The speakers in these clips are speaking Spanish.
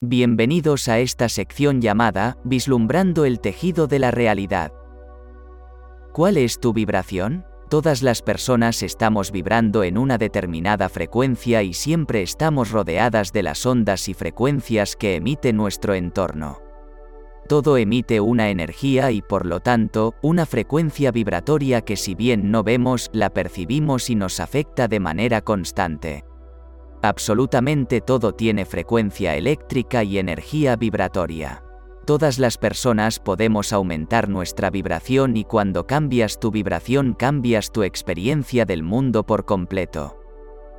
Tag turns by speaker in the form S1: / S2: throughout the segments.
S1: Bienvenidos a esta sección llamada Vislumbrando el tejido de la realidad. ¿Cuál es tu vibración? Todas las personas estamos vibrando en una determinada frecuencia y siempre estamos rodeadas de las ondas y frecuencias que emite nuestro entorno. Todo emite una energía y por lo tanto, una frecuencia vibratoria que si bien no vemos, la percibimos y nos afecta de manera constante. Absolutamente todo tiene frecuencia eléctrica y energía vibratoria. Todas las personas podemos aumentar nuestra vibración y cuando cambias tu vibración cambias tu experiencia del mundo por completo.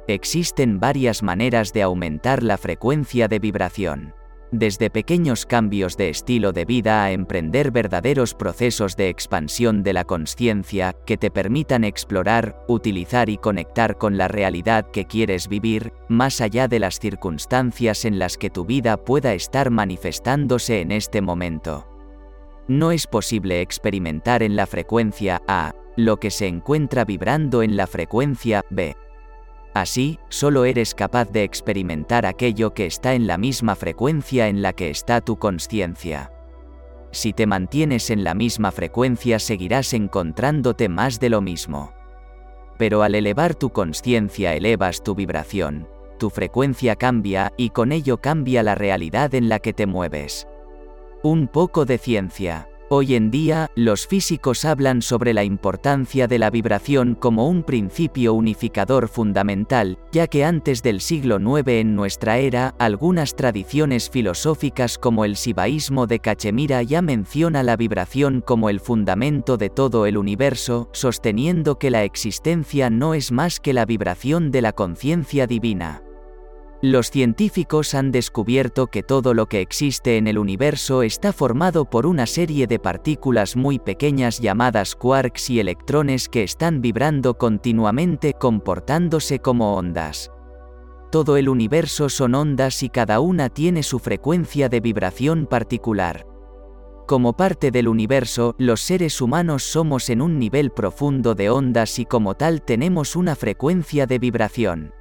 S1: Existen varias maneras de aumentar la frecuencia de vibración desde pequeños cambios de estilo de vida a emprender verdaderos procesos de expansión de la conciencia que te permitan explorar, utilizar y conectar con la realidad que quieres vivir, más allá de las circunstancias en las que tu vida pueda estar manifestándose en este momento. No es posible experimentar en la frecuencia A lo que se encuentra vibrando en la frecuencia B. Así, solo eres capaz de experimentar aquello que está en la misma frecuencia en la que está tu conciencia. Si te mantienes en la misma frecuencia seguirás encontrándote más de lo mismo. Pero al elevar tu conciencia elevas tu vibración, tu frecuencia cambia y con ello cambia la realidad en la que te mueves. Un poco de ciencia. Hoy en día, los físicos hablan sobre la importancia de la vibración como un principio unificador fundamental, ya que antes del siglo IX en nuestra era, algunas tradiciones filosóficas como el sibaísmo de Cachemira ya menciona la vibración como el fundamento de todo el universo, sosteniendo que la existencia no es más que la vibración de la conciencia divina. Los científicos han descubierto que todo lo que existe en el universo está formado por una serie de partículas muy pequeñas llamadas quarks y electrones que están vibrando continuamente comportándose como ondas. Todo el universo son ondas y cada una tiene su frecuencia de vibración particular. Como parte del universo, los seres humanos somos en un nivel profundo de ondas y como tal tenemos una frecuencia de vibración.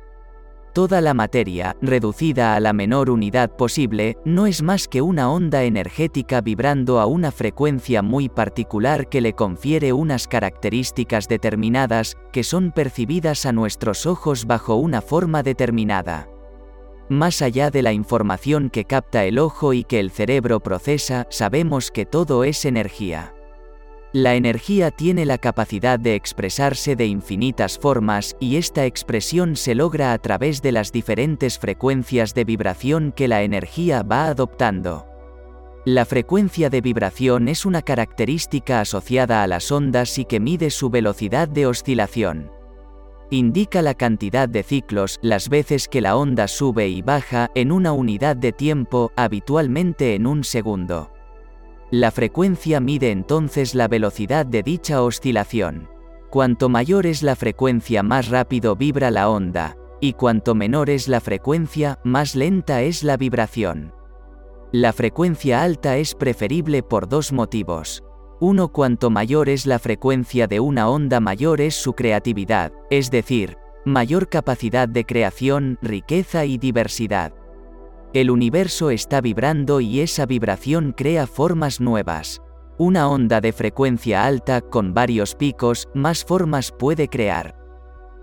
S1: Toda la materia, reducida a la menor unidad posible, no es más que una onda energética vibrando a una frecuencia muy particular que le confiere unas características determinadas, que son percibidas a nuestros ojos bajo una forma determinada. Más allá de la información que capta el ojo y que el cerebro procesa, sabemos que todo es energía. La energía tiene la capacidad de expresarse de infinitas formas y esta expresión se logra a través de las diferentes frecuencias de vibración que la energía va adoptando. La frecuencia de vibración es una característica asociada a las ondas y que mide su velocidad de oscilación. Indica la cantidad de ciclos, las veces que la onda sube y baja, en una unidad de tiempo, habitualmente en un segundo. La frecuencia mide entonces la velocidad de dicha oscilación. Cuanto mayor es la frecuencia más rápido vibra la onda, y cuanto menor es la frecuencia, más lenta es la vibración. La frecuencia alta es preferible por dos motivos. Uno, cuanto mayor es la frecuencia de una onda mayor es su creatividad, es decir, mayor capacidad de creación, riqueza y diversidad. El universo está vibrando y esa vibración crea formas nuevas. Una onda de frecuencia alta con varios picos, más formas puede crear.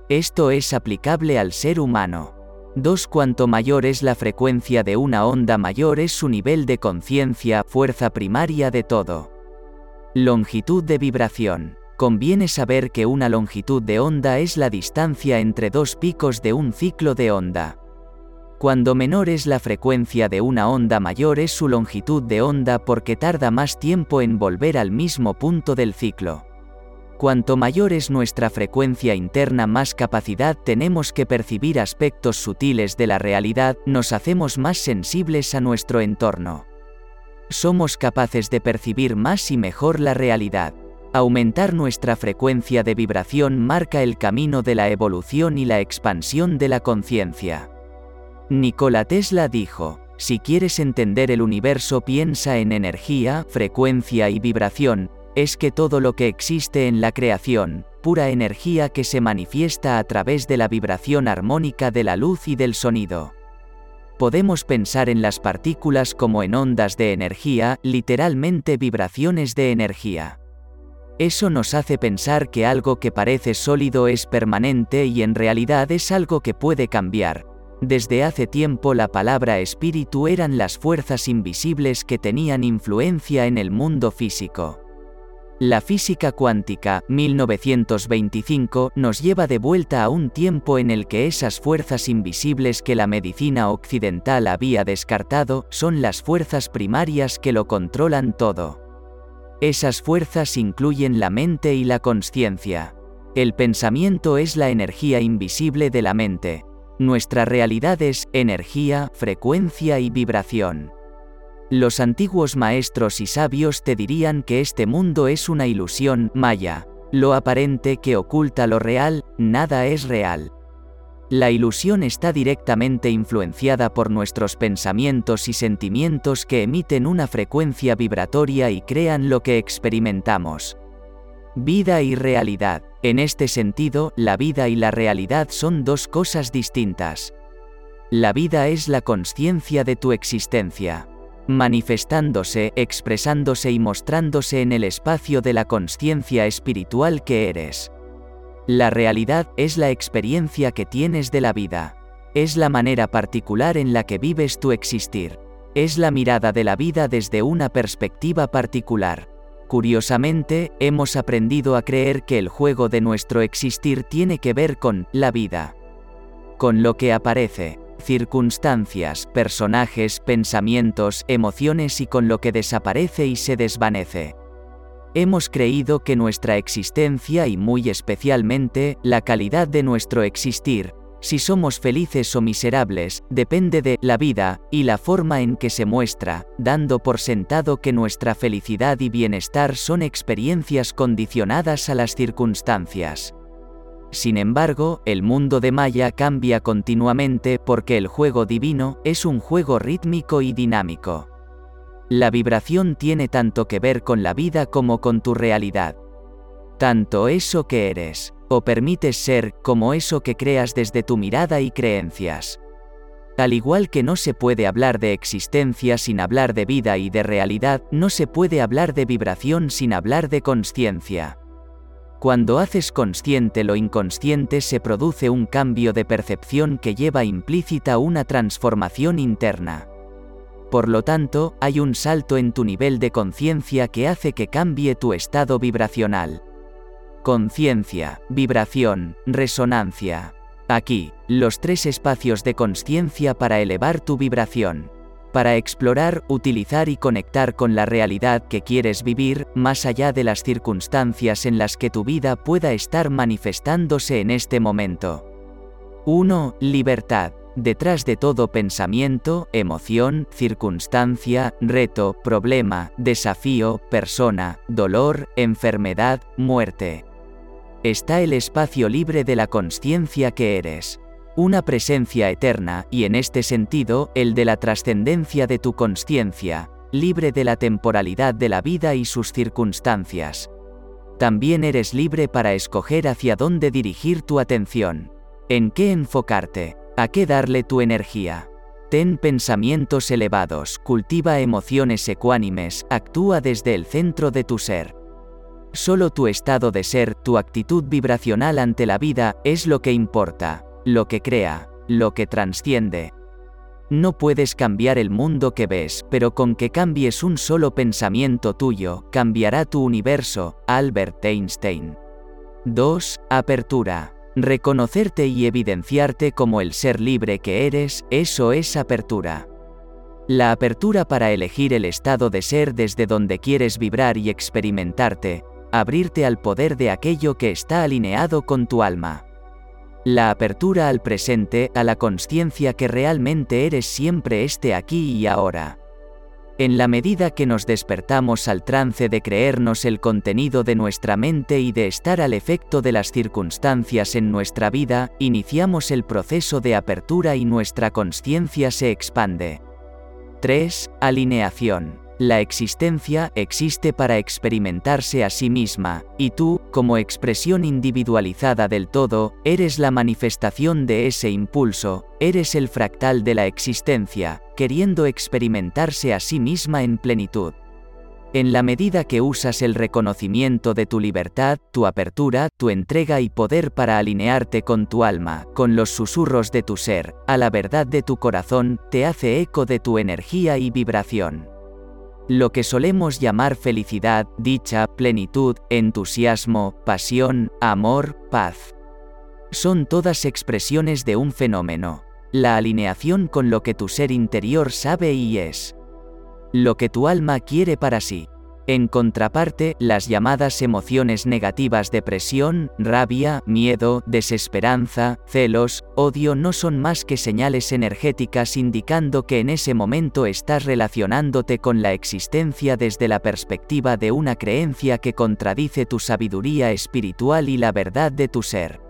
S1: Esto es aplicable al ser humano. 2. Cuanto mayor es la frecuencia de una onda mayor es su nivel de conciencia, fuerza primaria de todo. Longitud de vibración. Conviene saber que una longitud de onda es la distancia entre dos picos de un ciclo de onda. Cuando menor es la frecuencia de una onda mayor es su longitud de onda porque tarda más tiempo en volver al mismo punto del ciclo. Cuanto mayor es nuestra frecuencia interna más capacidad tenemos que percibir aspectos sutiles de la realidad, nos hacemos más sensibles a nuestro entorno. Somos capaces de percibir más y mejor la realidad. Aumentar nuestra frecuencia de vibración marca el camino de la evolución y la expansión de la conciencia. Nikola Tesla dijo, si quieres entender el universo piensa en energía, frecuencia y vibración, es que todo lo que existe en la creación, pura energía que se manifiesta a través de la vibración armónica de la luz y del sonido. podemos pensar en las partículas como en ondas de energía, literalmente vibraciones de energía. Eso nos hace pensar que algo que parece sólido es permanente y en realidad es algo que puede cambiar. Desde hace tiempo la palabra espíritu eran las fuerzas invisibles que tenían influencia en el mundo físico. La física cuántica, 1925, nos lleva de vuelta a un tiempo en el que esas fuerzas invisibles que la medicina occidental había descartado son las fuerzas primarias que lo controlan todo. Esas fuerzas incluyen la mente y la conciencia. El pensamiento es la energía invisible de la mente. Nuestra realidad es energía, frecuencia y vibración. Los antiguos maestros y sabios te dirían que este mundo es una ilusión, maya. Lo aparente que oculta lo real, nada es real. La ilusión está directamente influenciada por nuestros pensamientos y sentimientos que emiten una frecuencia vibratoria y crean lo que experimentamos. Vida y realidad. En este sentido, la vida y la realidad son dos cosas distintas. La vida es la conciencia de tu existencia manifestándose, expresándose y mostrándose en el espacio de la conciencia espiritual que eres. La realidad es la experiencia que tienes de la vida. Es la manera particular en la que vives tu existir. Es la mirada de la vida desde una perspectiva particular. Curiosamente, hemos aprendido a creer que el juego de nuestro existir tiene que ver con la vida. Con lo que aparece, circunstancias, personajes, pensamientos, emociones y con lo que desaparece y se desvanece. Hemos creído que nuestra existencia y muy especialmente la calidad de nuestro existir, si somos felices o miserables, depende de la vida y la forma en que se muestra, dando por sentado que nuestra felicidad y bienestar son experiencias condicionadas a las circunstancias. Sin embargo, el mundo de Maya cambia continuamente porque el juego divino es un juego rítmico y dinámico. La vibración tiene tanto que ver con la vida como con tu realidad. Tanto eso que eres, o permites ser, como eso que creas desde tu mirada y creencias. Al igual que no se puede hablar de existencia sin hablar de vida y de realidad, no se puede hablar de vibración sin hablar de conciencia. Cuando haces consciente lo inconsciente se produce un cambio de percepción que lleva implícita una transformación interna. Por lo tanto, hay un salto en tu nivel de conciencia que hace que cambie tu estado vibracional. Conciencia, vibración, resonancia. Aquí, los tres espacios de conciencia para elevar tu vibración para explorar, utilizar y conectar con la realidad que quieres vivir, más allá de las circunstancias en las que tu vida pueda estar manifestándose en este momento. 1. Libertad. Detrás de todo pensamiento, emoción, circunstancia, reto, problema, desafío, persona, dolor, enfermedad, muerte. Está el espacio libre de la conciencia que eres una presencia eterna, y en este sentido, el de la trascendencia de tu conciencia, libre de la temporalidad de la vida y sus circunstancias. También eres libre para escoger hacia dónde dirigir tu atención, en qué enfocarte, a qué darle tu energía. Ten pensamientos elevados, cultiva emociones ecuánimes, actúa desde el centro de tu ser. Solo tu estado de ser, tu actitud vibracional ante la vida, es lo que importa lo que crea, lo que trasciende. No puedes cambiar el mundo que ves, pero con que cambies un solo pensamiento tuyo, cambiará tu universo. Albert Einstein. 2. Apertura. Reconocerte y evidenciarte como el ser libre que eres, eso es apertura. La apertura para elegir el estado de ser desde donde quieres vibrar y experimentarte, abrirte al poder de aquello que está alineado con tu alma. La apertura al presente, a la conciencia que realmente eres siempre este aquí y ahora. En la medida que nos despertamos al trance de creernos el contenido de nuestra mente y de estar al efecto de las circunstancias en nuestra vida, iniciamos el proceso de apertura y nuestra conciencia se expande. 3. Alineación. La existencia existe para experimentarse a sí misma, y tú, como expresión individualizada del todo, eres la manifestación de ese impulso, eres el fractal de la existencia, queriendo experimentarse a sí misma en plenitud. En la medida que usas el reconocimiento de tu libertad, tu apertura, tu entrega y poder para alinearte con tu alma, con los susurros de tu ser, a la verdad de tu corazón, te hace eco de tu energía y vibración. Lo que solemos llamar felicidad, dicha, plenitud, entusiasmo, pasión, amor, paz. Son todas expresiones de un fenómeno, la alineación con lo que tu ser interior sabe y es. Lo que tu alma quiere para sí. En contraparte, las llamadas emociones negativas depresión, rabia, miedo, desesperanza, celos, odio no son más que señales energéticas indicando que en ese momento estás relacionándote con la existencia desde la perspectiva de una creencia que contradice tu sabiduría espiritual y la verdad de tu ser.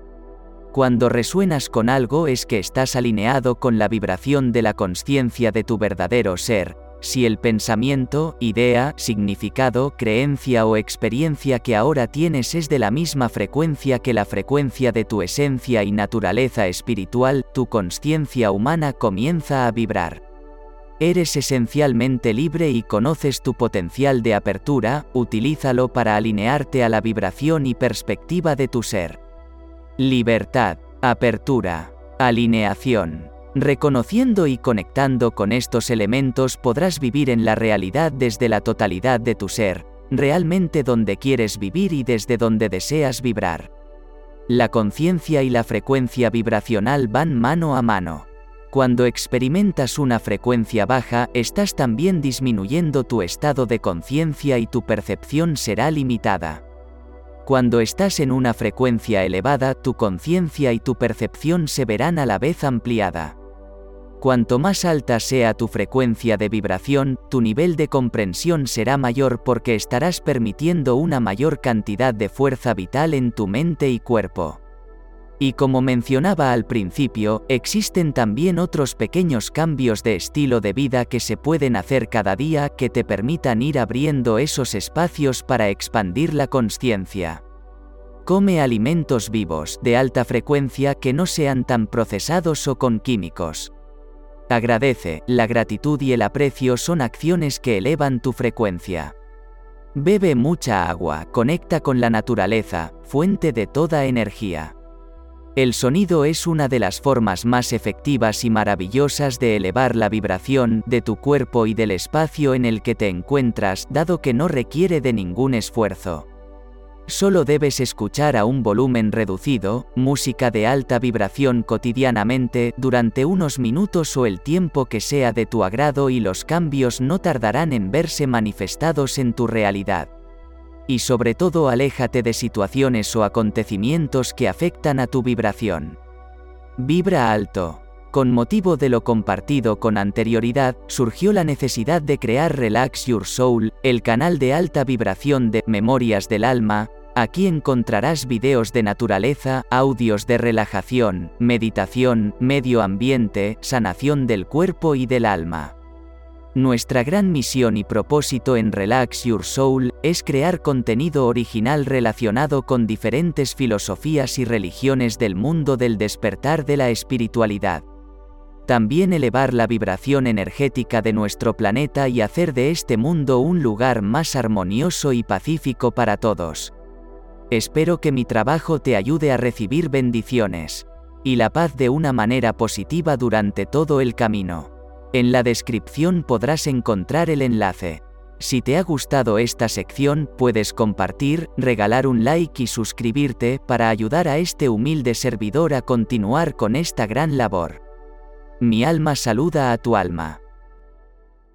S1: Cuando resuenas con algo es que estás alineado con la vibración de la conciencia de tu verdadero ser, si el pensamiento, idea, significado, creencia o experiencia que ahora tienes es de la misma frecuencia que la frecuencia de tu esencia y naturaleza espiritual, tu conciencia humana comienza a vibrar. Eres esencialmente libre y conoces tu potencial de apertura, utilízalo para alinearte a la vibración y perspectiva de tu ser. Libertad, apertura, alineación. Reconociendo y conectando con estos elementos podrás vivir en la realidad desde la totalidad de tu ser, realmente donde quieres vivir y desde donde deseas vibrar. La conciencia y la frecuencia vibracional van mano a mano. Cuando experimentas una frecuencia baja, estás también disminuyendo tu estado de conciencia y tu percepción será limitada. Cuando estás en una frecuencia elevada, tu conciencia y tu percepción se verán a la vez ampliada. Cuanto más alta sea tu frecuencia de vibración, tu nivel de comprensión será mayor porque estarás permitiendo una mayor cantidad de fuerza vital en tu mente y cuerpo. Y como mencionaba al principio, existen también otros pequeños cambios de estilo de vida que se pueden hacer cada día que te permitan ir abriendo esos espacios para expandir la conciencia. Come alimentos vivos, de alta frecuencia que no sean tan procesados o con químicos. Agradece, la gratitud y el aprecio son acciones que elevan tu frecuencia. Bebe mucha agua, conecta con la naturaleza, fuente de toda energía. El sonido es una de las formas más efectivas y maravillosas de elevar la vibración de tu cuerpo y del espacio en el que te encuentras, dado que no requiere de ningún esfuerzo. Solo debes escuchar a un volumen reducido, música de alta vibración cotidianamente, durante unos minutos o el tiempo que sea de tu agrado y los cambios no tardarán en verse manifestados en tu realidad. Y sobre todo aléjate de situaciones o acontecimientos que afectan a tu vibración. Vibra alto. Con motivo de lo compartido con anterioridad, surgió la necesidad de crear Relax Your Soul, el canal de alta vibración de Memorias del Alma, Aquí encontrarás videos de naturaleza, audios de relajación, meditación, medio ambiente, sanación del cuerpo y del alma. Nuestra gran misión y propósito en Relax Your Soul es crear contenido original relacionado con diferentes filosofías y religiones del mundo del despertar de la espiritualidad. También elevar la vibración energética de nuestro planeta y hacer de este mundo un lugar más armonioso y pacífico para todos. Espero que mi trabajo te ayude a recibir bendiciones y la paz de una manera positiva durante todo el camino. En la descripción podrás encontrar el enlace. Si te ha gustado esta sección, puedes compartir, regalar un like y suscribirte para ayudar a este humilde servidor a continuar con esta gran labor. Mi alma saluda a tu alma.